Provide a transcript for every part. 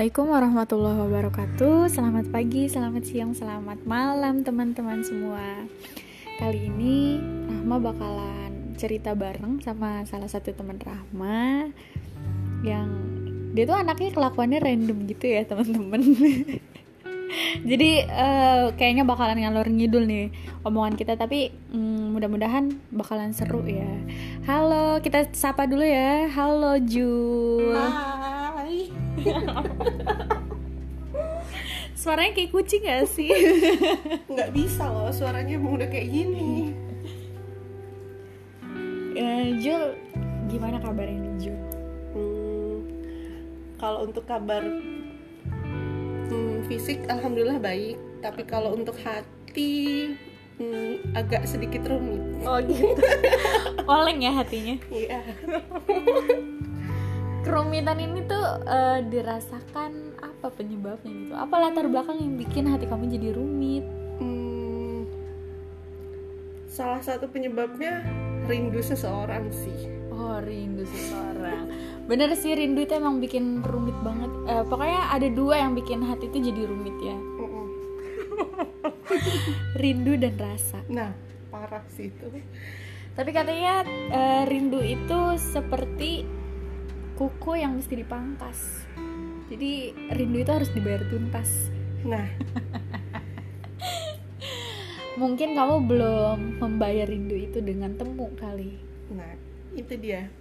Assalamualaikum warahmatullahi wabarakatuh. Selamat pagi, selamat siang, selamat malam teman-teman semua. Kali ini Rahma bakalan cerita bareng sama salah satu teman Rahma Yang dia tuh anaknya kelakuannya random gitu ya teman-teman. Jadi uh, kayaknya bakalan ngalor ngidul nih omongan kita Tapi um, mudah-mudahan bakalan seru ya. Halo, kita sapa dulu ya. Halo Jul Hai. Suaranya kayak kucing gak sih? Nggak bisa loh, suaranya emang udah kayak gini. Eh, Jul, gimana kabarnya nih Jul? Hmm, kalau untuk kabar hmm, fisik, alhamdulillah baik. Tapi kalau untuk hati, hmm, agak sedikit rumit. Oh gitu Oleng ya hatinya Iya. Kerumitan ini tuh eh, dirasakan apa penyebabnya gitu? Apa latar belakang yang bikin hati kamu jadi rumit? Hmm, salah satu penyebabnya rindu seseorang sih. Oh rindu seseorang Bener sih rindu itu emang bikin rumit banget Eh, Pokoknya ada dua yang bikin hati itu jadi rumit ya. Rindu dan rasa Nah, parah sih itu. Tapi katanya eh, rindu itu seperti kuku yang mesti dipangkas. Jadi rindu itu harus dibayar tuntas. Nah, Mungkin kamu belum membayar rindu itu dengan temu kali. Nah, itu dia.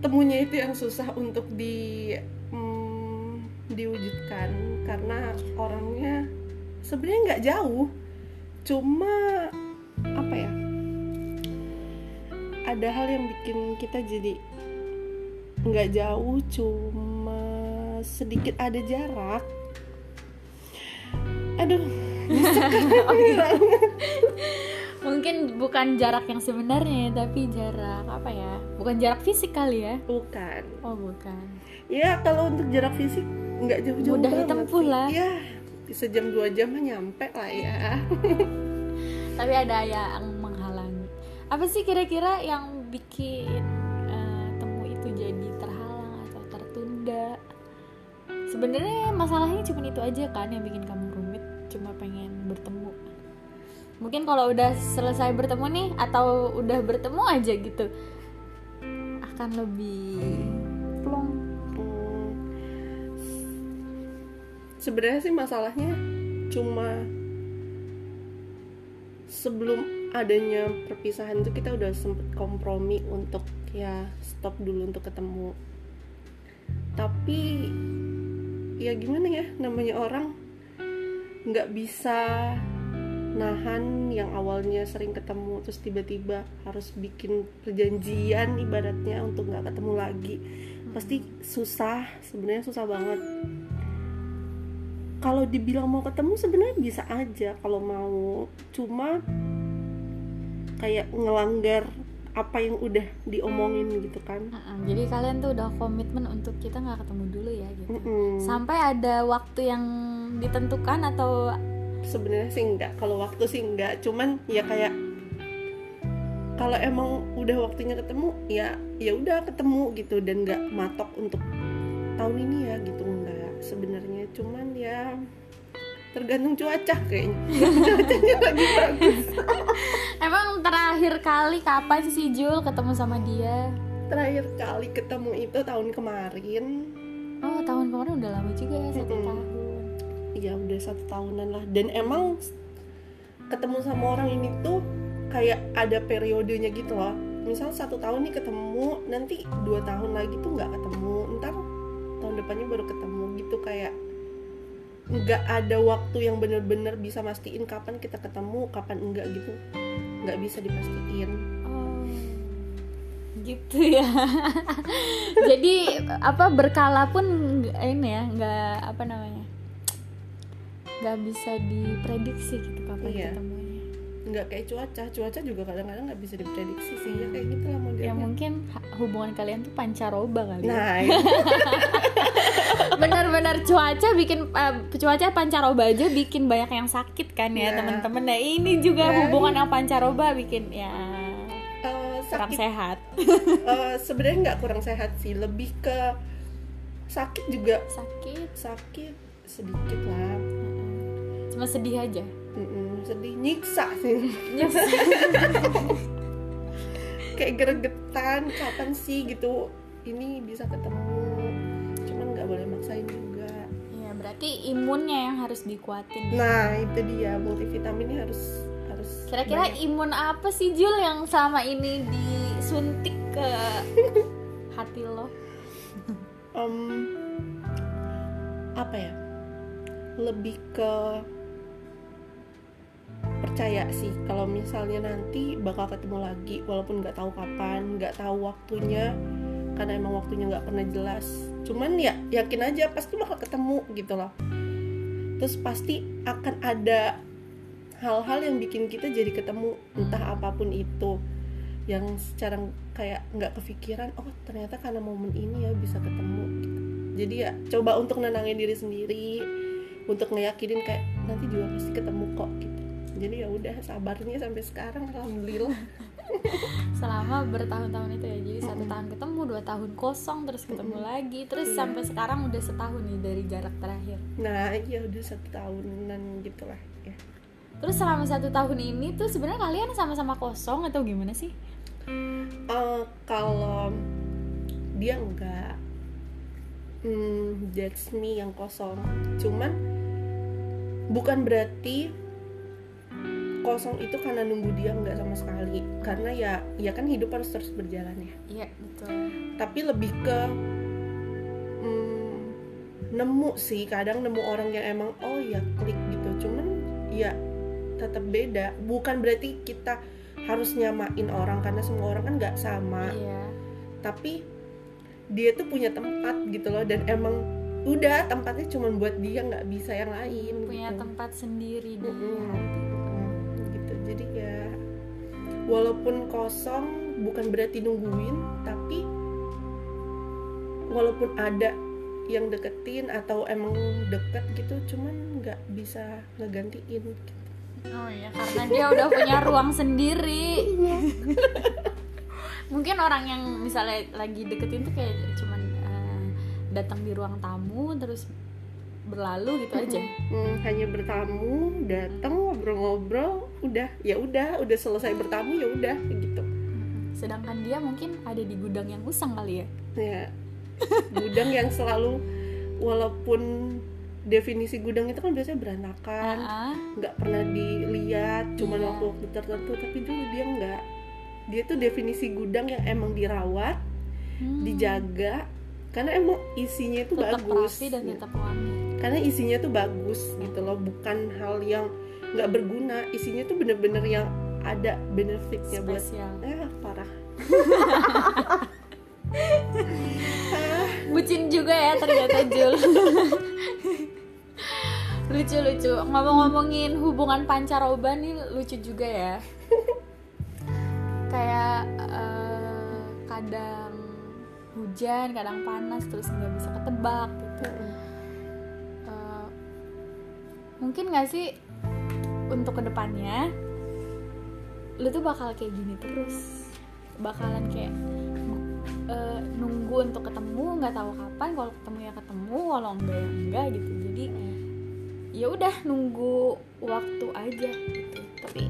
Temunya itu yang susah untuk di mm, diwujudkan karena orangnya sebenarnya nggak jauh, cuma apa ya? Ada hal yang bikin kita jadi nggak jauh, cuma sedikit ada jarak. Aduh, Mungkin bukan jarak yang sebenarnya, tapi jarak apa ya? Bukan jarak fisik kali ya? bukan. Oh bukan. Ya kalau untuk jarak fisik nggak jauh-jauh Mudah ditempuh lah. Ya sejam dua jam nyampe lah ya. Tapi ada yang. Apa sih kira-kira yang bikin eh, temu itu jadi terhalang atau tertunda? Sebenarnya masalahnya cuma itu aja kan yang bikin kamu rumit, cuma pengen bertemu. Mungkin kalau udah selesai bertemu nih atau udah bertemu aja gitu akan lebih plong. Sebenarnya sih masalahnya cuma sebelum adanya perpisahan itu kita udah sempet kompromi untuk ya stop dulu untuk ketemu. Tapi ya gimana ya namanya orang nggak bisa nahan yang awalnya sering ketemu terus tiba-tiba harus bikin perjanjian ibaratnya untuk nggak ketemu lagi. Pasti susah sebenarnya susah banget. Kalau dibilang mau ketemu sebenarnya bisa aja kalau mau. Cuma kayak ngelanggar apa yang udah diomongin gitu kan Mm-mm, Jadi kalian tuh udah komitmen untuk kita nggak ketemu dulu ya gitu. Mm-mm. Sampai ada waktu yang ditentukan atau sebenarnya sih enggak kalau waktu sih enggak cuman ya kayak kalau emang udah waktunya ketemu ya ya udah ketemu gitu dan nggak matok untuk tahun ini ya gitu enggak sebenarnya cuman ya tergantung cuaca kayaknya cuacanya lagi bagus emang terakhir kali kapan sih Jul ketemu sama dia? terakhir kali ketemu itu tahun kemarin Oh tahun kemarin udah lama juga ya satu Mm-mm. tahun. ya udah satu tahunan lah dan emang ketemu sama orang ini tuh kayak ada periodenya gitu loh misal satu tahun nih ketemu nanti dua tahun lagi tuh nggak ketemu ntar tahun depannya baru ketemu gitu kayak nggak ada waktu yang bener-bener bisa mastiin kapan kita ketemu kapan enggak gitu nggak bisa dipastiin Oh gitu ya. Jadi apa berkala pun ini ya nggak apa namanya nggak bisa diprediksi gitu kapan Iya. ketemunya. Nggak kayak cuaca. Cuaca juga kadang-kadang nggak bisa diprediksi sih. Ya kayak gitu lah Ya modelnya mungkin ha- hubungan kalian tuh pancaroba kali. ya. nah itu benar-benar cuaca bikin eh, cuaca pancaroba aja bikin banyak yang sakit kan ya Ya. teman-teman. Nah ini juga Ya. hubungan yang pancaroba bikin ya kurang sakit. sehat. Eh, sebenarnya nggak kurang sehat sih. Lebih ke sakit juga. Sakit. Sakit sedikit lah. Cuma sedih aja Mm-mm, sedih nyiksa sih. Yes. kayak gregetan kapan sih gitu ini bisa ketemu. Cuman nggak boleh maksain juga. Ya berarti imunnya yang harus dikuatin nah itu dia multivitaminnya harus harus kira-kira banyak. imun apa sih Jul yang selama ini disuntik ke hati lo? Em, apa ya? Lebih ke percaya sih kalau misalnya nanti bakal ketemu lagi walaupun nggak tahu kapan nggak tahu waktunya karena emang waktunya nggak pernah jelas. Cuman ya yakin aja pasti bakal ketemu gitu loh. Terus pasti akan ada hal-hal yang bikin kita jadi ketemu entah apa pun itu. Yang secara kayak nggak kepikiran oh ternyata karena momen ini ya bisa ketemu gitu. jadi ya coba untuk nenangin diri sendiri untuk ngeyakinin kayak nanti juga pasti ketemu kok gitu jadi ya udah sabarnya sampai sekarang alhamdulillah. Selama bertahun-tahun itu ya jadi satu tahun ketemu dua tahun kosong terus ketemu lagi terus Iya. sampai sekarang udah setahun nih dari jarak terakhir. Nah iya udah satu tahunan gitu lah ya. Terus selama satu tahun ini tuh sebenarnya kalian sama-sama kosong atau gimana sih? Eh, kalau dia enggak hmm, that's me yang kosong. Cuman bukan berarti kosong itu karena nunggu dia enggak sama sekali. Karena ya ya kan hidup harus terus berjalan ya. Iya betul. Tapi lebih ke hmm, nemu sih. Kadang nemu orang yang emang oh ya klik gitu. Cuman ya tetap beda. Bukan berarti kita harus nyamain orang karena semua orang kan nggak sama. Iya. Tapi dia tuh punya tempat gitu loh. Dan emang udah tempatnya cuma buat dia nggak bisa yang lain punya gitu. tempat sendiri di Mm-mm. hati jadi ya walaupun kosong bukan berarti nungguin tapi walaupun ada yang deketin atau emang deket gitu cuman nggak bisa ngegantiin gitu. oh iya karena dia udah punya ruang sendiri mungkin orang yang misalnya lagi deketin tuh kayak cuman eh, datang di ruang tamu terus berlalu gitu aja. Hmm, hanya bertamu datang ngobrol-ngobrol udah ya udah udah selesai bertamu ya udah gitu. Sedangkan dia mungkin ada di gudang yang usang kali ya. Ya gudang yang selalu walaupun definisi gudang itu kan biasanya berantakan nggak pernah dilihat cuman Iya. waktu-waktu tertentu tapi dulu dia nggak. Dia tuh definisi gudang yang emang dirawat hmm, dijaga karena emang isinya itu tetap bagus. rapi dan tetap wangi karena isinya tuh bagus gitu loh bukan hal yang nggak berguna. Isinya tuh bener-bener yang ada benefitnya buat eh parah. Bucin juga ya ternyata Jul. Lucu-lucu ngomong-ngomongin hubungan pancaroba nih lucu juga ya. Kayak eh, kadang hujan kadang panas terus nggak bisa ketebak gitu mungkin nggak sih untuk ke depannya lu tuh bakal kayak gini terus. Bakalan kayak eh, nunggu untuk ketemu nggak tahu kapan kalau ketemu ya ketemu kalau enggak ya enggak gitu. Jadi ya udah nunggu waktu aja gitu. Tapi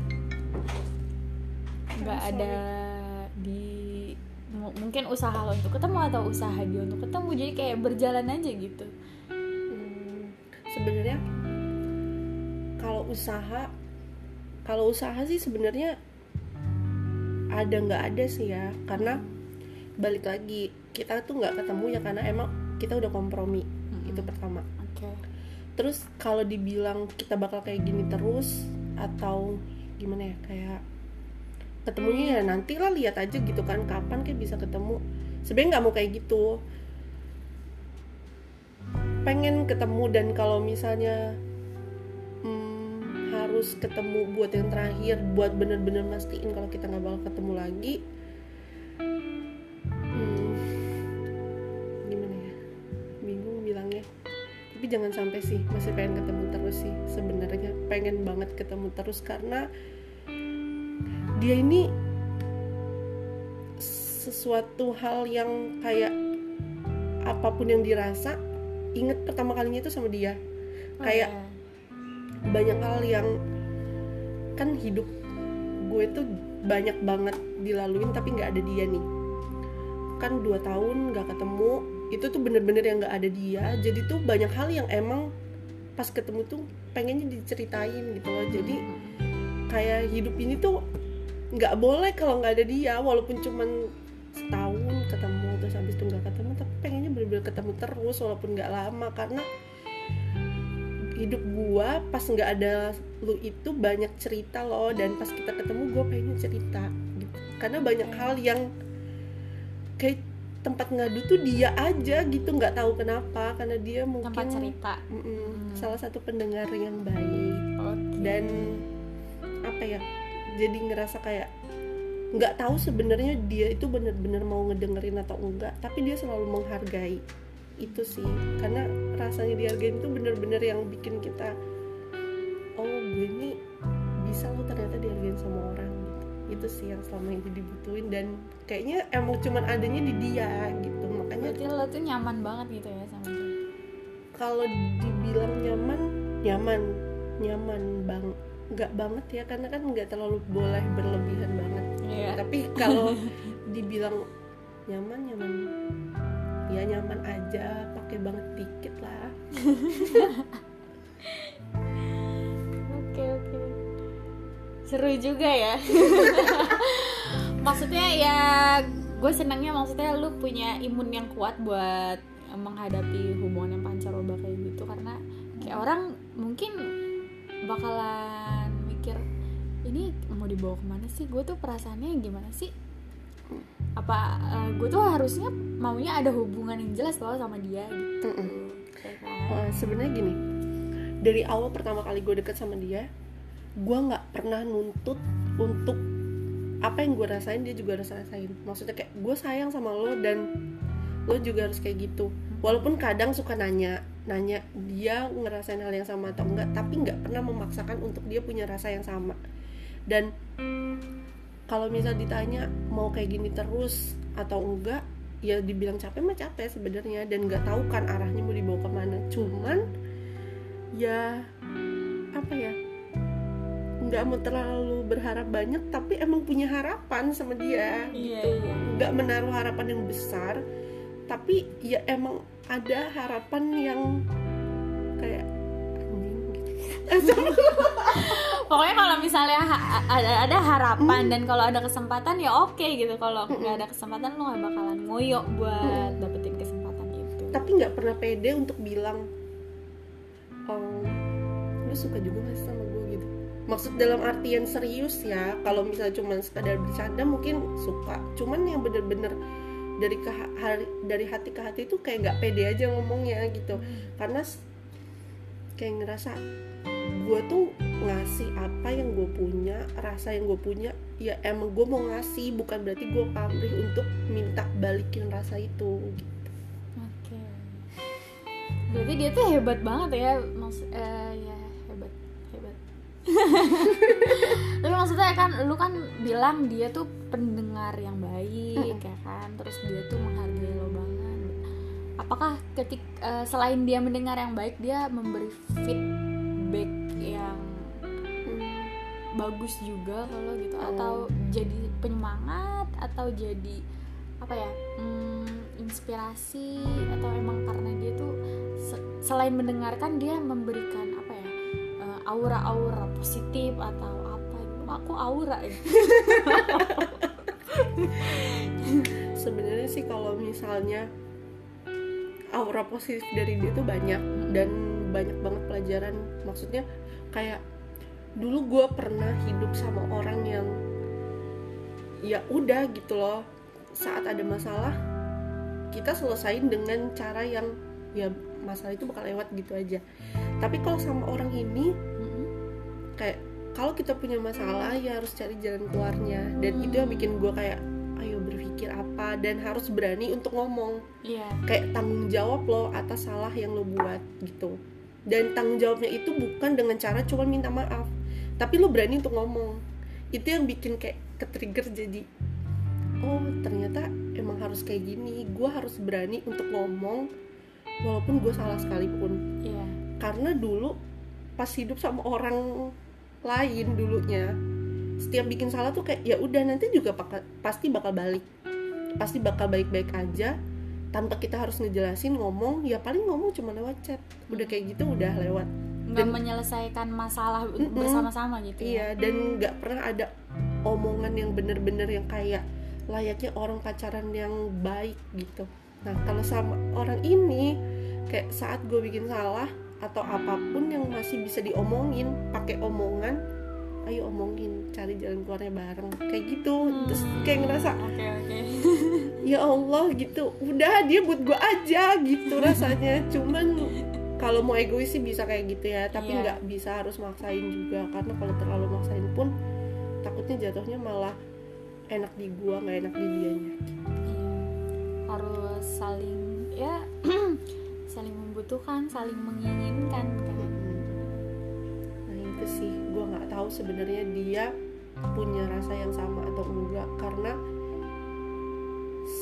nggak ada di mu- mungkin usaha lo untuk ketemu atau usaha dia untuk ketemu. Jadi kayak berjalan aja gitu. Hmm, sebenarnya kalau usaha kalau usaha sih sebenarnya ada nggak ada sih ya. Karena balik lagi kita tuh nggak ketemu ya karena emang kita udah kompromi itu pertama. Oke. Terus kalau dibilang kita bakal kayak gini terus atau gimana ya kayak ketemunya ya nanti lah lihat aja gitu kan kapan kayak bisa ketemu. Sebenarnya nggak mau kayak gitu. Pengen ketemu dan kalau misalnya harus ketemu buat yang terakhir buat bener-bener mastiin kalau kita nggak bakal ketemu lagi. Hmm, gimana ya? Bingung bilangnya. Tapi jangan sampai sih masih pengen ketemu terus sih sebenarnya. Pengen banget ketemu terus karena dia ini sesuatu hal yang kayak apa pun yang dirasa inget pertama kalinya itu sama dia. Kayak Oh, iya. Banyak hal yang kan hidup gue tuh banyak banget dilaluin tapi nggak ada dia nih. Kan dua tahun nggak ketemu itu tuh bener-bener yang nggak ada dia. Jadi tuh banyak hal yang emang pas ketemu tuh pengennya diceritain gitu loh. Jadi kayak hidup ini tuh nggak boleh kalau nggak ada dia walaupun cuman setahun ketemu terus habis itu nggak ketemu tapi pengennya bener-bener ketemu terus walaupun nggak lama. Karena hidup gua pas nggak ada lu itu banyak cerita loh. Dan pas kita ketemu gua pengen cerita gitu. Karena banyak hal yang kayak tempat ngadu tuh dia aja gitu. Nggak tahu kenapa karena dia mungkin tempat cerita. Mm-mm, Hmm. salah satu pendengar yang baik. Oke. dan apa ya jadi ngerasa kayak nggak tahu sebenarnya dia itu bener-bener mau ngedengerin atau enggak tapi dia selalu menghargai itu sih. Karena rasanya dihargain itu bener-bener yang bikin kita oh gue ini bisa lo ternyata dihargain sama orang. Gitu itu sih yang selama ini dibutuhin dan kayaknya emang cuman adanya di dia gitu. Makanya berarti lo tuh nyaman banget gitu ya sama dia? Kalau dibilang nyaman nyaman. Nyaman bang nggak banget ya karena kan nggak terlalu boleh berlebihan banget. Iya. Tapi kalau dibilang nyaman nyaman ya nyaman aja pakai banget dikit lah. Oke oke. Seru juga ya. Maksudnya ya gue senangnya maksudnya lu punya imun yang kuat buat menghadapi hubungan yang pancaroba kayak gitu. Karena kayak orang mungkin bakalan mikir ini mau dibawa ke mana sih? Gue tuh perasaannya gimana sih apa gue tuh harusnya maunya ada hubungan yang jelas loh sama dia gitu. Ya kan? Eh, sebenarnya gini dari awal pertama kali gue deket sama dia gue nggak pernah nuntut untuk apa yang gue rasain dia juga harus rasain. Maksudnya kayak gue sayang sama lo dan lo juga harus kayak gitu. Walaupun kadang suka nanya nanya dia ngerasain hal yang sama atau enggak tapi nggak pernah memaksakan untuk dia punya rasa yang sama. Dan kalau misal ditanya mau kayak gini terus atau enggak ya dibilang capek mah capek sebenarnya dan nggak tahu kan arahnya mau dibawa ke mana. Cuman ya apa ya nggak mau terlalu berharap banyak tapi emang punya harapan sama dia. Iya, gitu. iya. nggak menaruh harapan yang besar tapi ya emang ada harapan yang kayak pokoknya kalau misalnya ha- ada ada harapan dan kalau ada kesempatan ya oke gitu. Kalau nggak ada kesempatan lu nggak bakalan ngoyo buat dapetin kesempatan itu. Tapi nggak pernah pede untuk bilang oh lu suka juga gak sama gue gitu. Maksud dalam artian serius ya kalau misalnya cuma sekadar bercanda mungkin suka. Cuman yang bener-bener dari ke hari- dari hati ke hati itu kayak nggak pede aja ngomongnya gitu. Karena kayak ngerasa gue tuh ngasih apa yang gue punya rasa yang gue punya ya emang gue mau ngasih bukan berarti gue pamrih untuk minta balikin rasa itu. Gitu. oke. Berarti dia tuh hebat banget ya maksud eh, ya hebat hebat. Tapi maksudnya kan lu kan bilang dia tuh pendengar yang baik ya kan? Terus dia tuh menghargai lo banget. Apakah ketik eh, selain dia mendengar yang baik dia memberi feedback bagus juga kalau gitu Oh. atau jadi penyemangat atau jadi apa ya hmm, inspirasi atau emang karena dia tuh se- selain mendengarkan dia memberikan apa ya eh, aura-aura positif atau apa gitu. Aku aura ya. Sebenarnya sih kalau misalnya aura positif dari dia tuh banyak dan banyak banget pelajaran. Maksudnya kayak dulu gue pernah hidup sama orang yang ya udah gitu loh. Saat ada masalah kita selesain dengan cara yang ya masalah itu bakal lewat gitu aja. Tapi kalau sama orang ini kayak kalau kita punya masalah ya harus cari jalan keluarnya. Dan itu yang bikin gue kayak ayo berpikir apa? Dan harus berani untuk ngomong. Iya. Kayak tanggung jawab lo atas salah yang lo buat gitu. Dan tanggung jawabnya itu bukan dengan cara cuma minta maaf tapi lo berani untuk ngomong. Itu yang bikin kayak ke trigger jadi oh ternyata emang harus kayak gini. Gue harus berani untuk ngomong walaupun gue salah sekalipun. Iya. Karena dulu pas hidup sama orang lain dulunya setiap bikin salah tuh kayak ya udah nanti juga bakal- pasti bakal balik. Pasti bakal baik-baik aja. Tanpa kita harus ngejelasin ngomong ya paling ngomong cuma lewat chat. Udah kayak gitu udah lewat nggak Dan- menyelesaikan masalah Mm-mm. bersama-sama gitu ya? Iya dan nggak pernah ada omongan yang bener-bener yang kayak layaknya orang pacaran yang baik gitu. Nah kalau sama orang ini kayak saat gue bikin salah atau apa pun yang masih bisa diomongin pakai omongan ayo omongin cari jalan keluarnya bareng kayak gitu. Terus kayak ngerasa oke oke. Ya Allah gitu. Udah dia buat gue aja gitu rasanya. Cuman kalau mau egois sih bisa kayak gitu ya tapi Iya. nggak bisa harus maksain juga. Karena kalau terlalu maksain pun takutnya jatuhnya malah enak di gua nggak enak di dianya. Harus saling ya saling membutuhkan saling menginginkan kan. Nah itu sih. Gua nggak tahu sebenarnya dia punya rasa yang sama atau enggak. Karena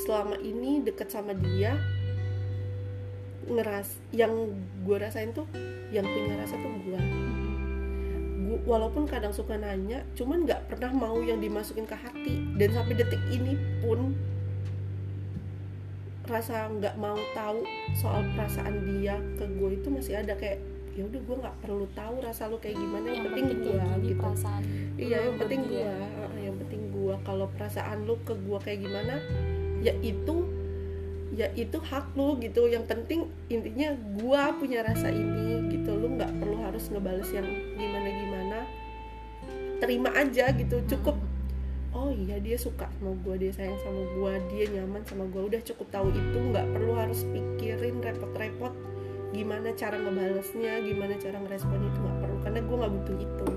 selama ini deket sama dia ngeras yang gue rasain tuh yang punya rasa tuh gua. Gu- walaupun kadang suka nanya cuman nggak pernah mau yang dimasukin ke hati. Dan sampai detik ini pun rasa nggak mau tahu soal perasaan dia ke gue itu masih ada. Kayak ya udah gue nggak perlu tahu rasa lu kayak gimana yang, penting, kayak gue gitu. perasaan iya yang penting uh, yang penting gua. Kalau perasaan lu ke gua kayak gimana ya itu ya itu hak lu gitu. Yang penting intinya gua punya rasa ini gitu. Lu nggak perlu harus ngebales yang gimana gimana terima aja gitu. Cukup. Oh iya dia suka sama gua dia sayang sama gua dia nyaman sama gua. Udah cukup tahu itu nggak perlu harus pikirin repot-repot gimana cara ngebalesnya gimana cara ngerespon itu nggak perlu. Karena gua nggak butuh itu.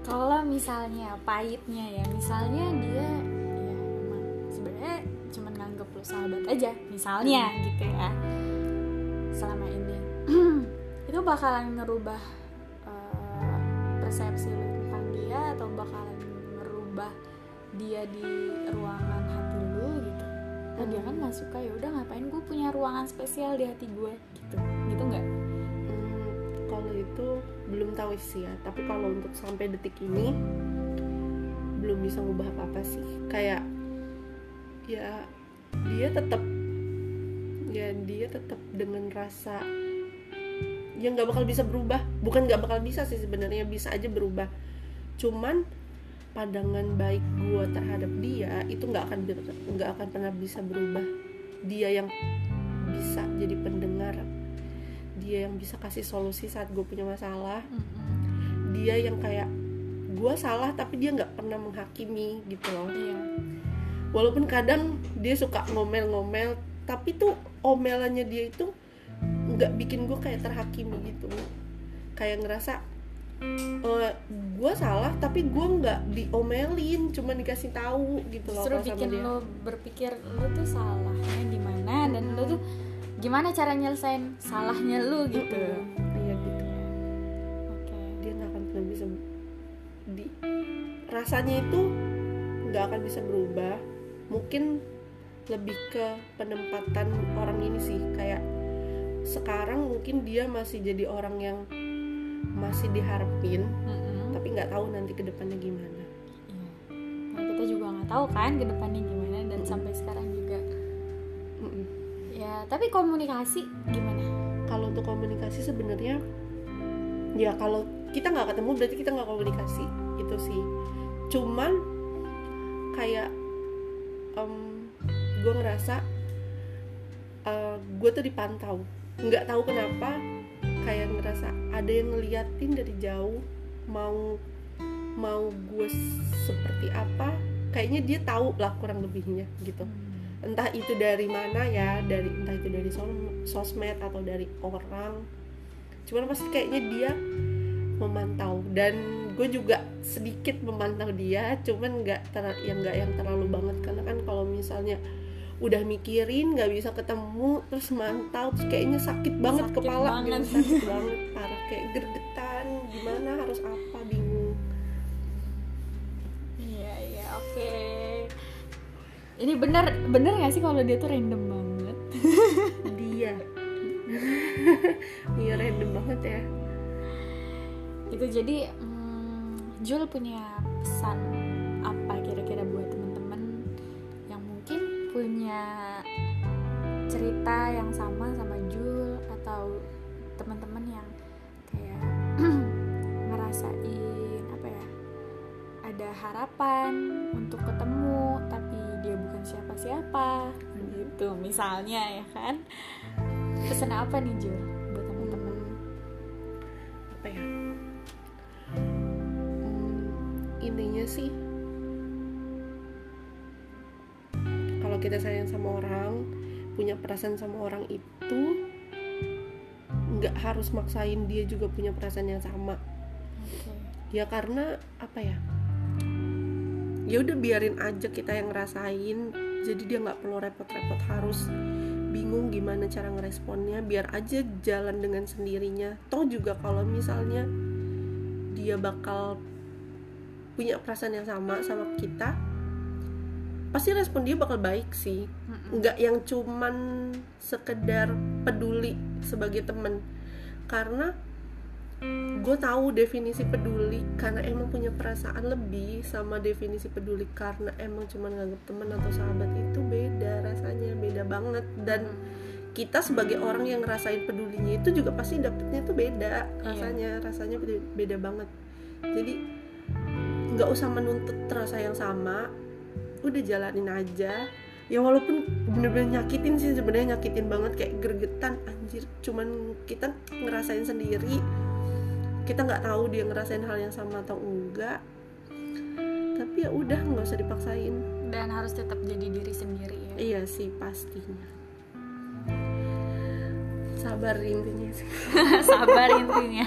Kalau misalnya pahitnya ya misalnya dia ya emang sebenarnya sahabat aja misalnya gitu ya. Selama ini. Itu bakalan ngerubah eh, persepsi lu tentang dia atau bakalan ngerubah dia di ruangan hati lu gitu. Nah dia kan nggak suka ya udah ngapain gue punya ruangan spesial di hati gue gitu. Gitu nggak? Hmm, kalau itu belum tahu sih ya. Tapi kalau untuk sampai detik ini belum bisa ngubah apa apa sih. Kayak ya dia tetap ya dia tetap dengan rasa yang nggak bakal bisa berubah. Bukan nggak bakal bisa sih sebenarnya bisa aja berubah. Cuman pandangan baik gua terhadap dia itu nggak akan nggak akan pernah bisa berubah. Dia yang bisa jadi pendengar. Dia yang bisa kasih solusi saat gue punya masalah. Dia yang kayak gue salah tapi dia nggak pernah menghakimi gitu loh. Iya walaupun kadang dia suka ngomel-ngomel tapi tuh omelannya dia itu nggak bikin gue kayak terhakimi gitu. Kayak ngerasa gue salah tapi gue nggak diomelin cuma dikasih tahu gitu loh justru sama bikin dia. lo berpikir lo tuh salahnya di mana? Dan lo tuh gimana cara nyelesain salahnya lo gitu. Iya gitu. Oke. Dia nggak akan pernah bisa di rasanya itu nggak akan bisa berubah mungkin lebih ke penempatan orang ini sih kayak sekarang mungkin dia masih jadi orang yang masih diharapin Mm-mm. tapi nggak tahu nanti ke depannya gimana Iya. Nah, kita juga nggak tahu kan ke depannya gimana dan Mm-mm. sampai sekarang juga Mm-mm. ya tapi komunikasi gimana kalau untuk komunikasi sebenarnya ya kalau kita nggak ketemu berarti kita nggak komunikasi itu sih cuman kayak gue ngerasa gue tuh dipantau. Nggak tahu kenapa kayak ngerasa ada yang ngeliatin dari jauh mau mau gue seperti apa kayaknya dia tahu lah kurang lebihnya gitu. Entah itu dari mana ya dari entah itu dari sos- sosmed atau dari orang. Cuman pasti kayaknya dia memantau. Dan gue juga sedikit memantau dia cuman nggak ter- yang nggak yang terlalu banget karena kan misalnya udah mikirin nggak bisa ketemu terus mantau terus kayaknya sakit banget Sakit kepala banget. gitu, sakit banget parah kayak gergetan gimana harus apa bingung. Iya iya oke. ini bener bener gak sih kalau dia tuh random banget? Dia. Iya random banget ya. Itu jadi hmm, Jul punya pesan apa punya cerita yang sama sama Jul atau teman-teman yang kayak ngerasain apa ya ada harapan untuk ketemu tapi dia bukan siapa-siapa gitu. Misalnya ya kan? Pesan apa nih Jul buat teman-teman? Hmm, apa ya? Hmm, intinya sih kalau kita sayang sama orang punya perasaan sama orang itu nggak harus maksain dia juga punya perasaan yang sama Oke. ya karena apa ya ya udah biarin aja kita yang ngerasain jadi dia nggak perlu repot-repot harus bingung gimana cara ngeresponnya biar aja jalan dengan sendirinya toh juga kalau misalnya dia bakal punya perasaan yang sama sama kita pasti respon dia bakal baik sih. Nggak yang cuman sekedar peduli sebagai temen. Karena gue tahu definisi peduli karena emang punya perasaan lebih sama definisi peduli karena emang cuman nganggap temen atau sahabat itu beda rasanya beda banget. Dan kita sebagai orang yang ngerasain pedulinya itu juga pasti dapetnya tuh beda rasanya rasanya beda, beda banget. Jadi nggak usah menuntut rasa yang sama udah jalanin aja. Ya walaupun bener-bener nyakitin sih sebenarnya nyakitin banget kayak gregetan anjir. Cuman kita ngerasain sendiri. Kita nggak tahu dia ngerasain hal yang sama atau enggak. Tapi ya udah nggak usah dipaksain. Dan harus tetap jadi diri sendiri ya. Iya sih pastinya. Sabar intinya sih. Sabar intinya.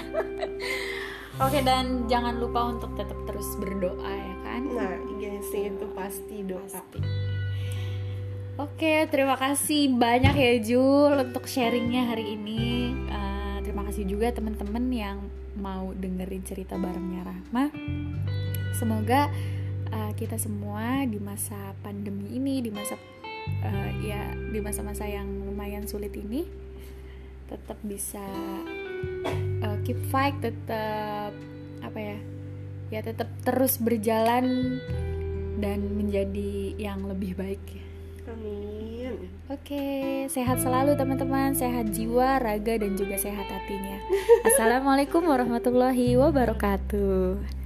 Oke dan jangan lupa untuk tetap terus berdoa ya iya sih itu pasti doa Pasti. Oke, terima kasih banyak ya Jul untuk sharingnya hari ini. Eh, terima kasih juga teman-teman yang mau dengerin cerita barengnya Rahma. Semoga eh, kita semua di masa pandemi ini, di masa eh, ya di masa-masa yang lumayan sulit ini, tetap bisa eh, keep fight, tetap apa ya, ya tetap terus berjalan dan menjadi yang lebih baik ya. amin Oke, sehat selalu teman-teman, sehat jiwa, raga, dan juga sehat hatinya. Assalamualaikum warahmatullahi wabarakatuh.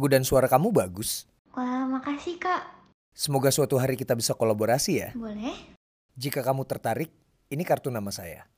Lagu dan suara kamu bagus. Wah, makasih kak. Semoga suatu hari kita bisa kolaborasi ya. Boleh? Jika kamu tertarik, ini kartu nama saya.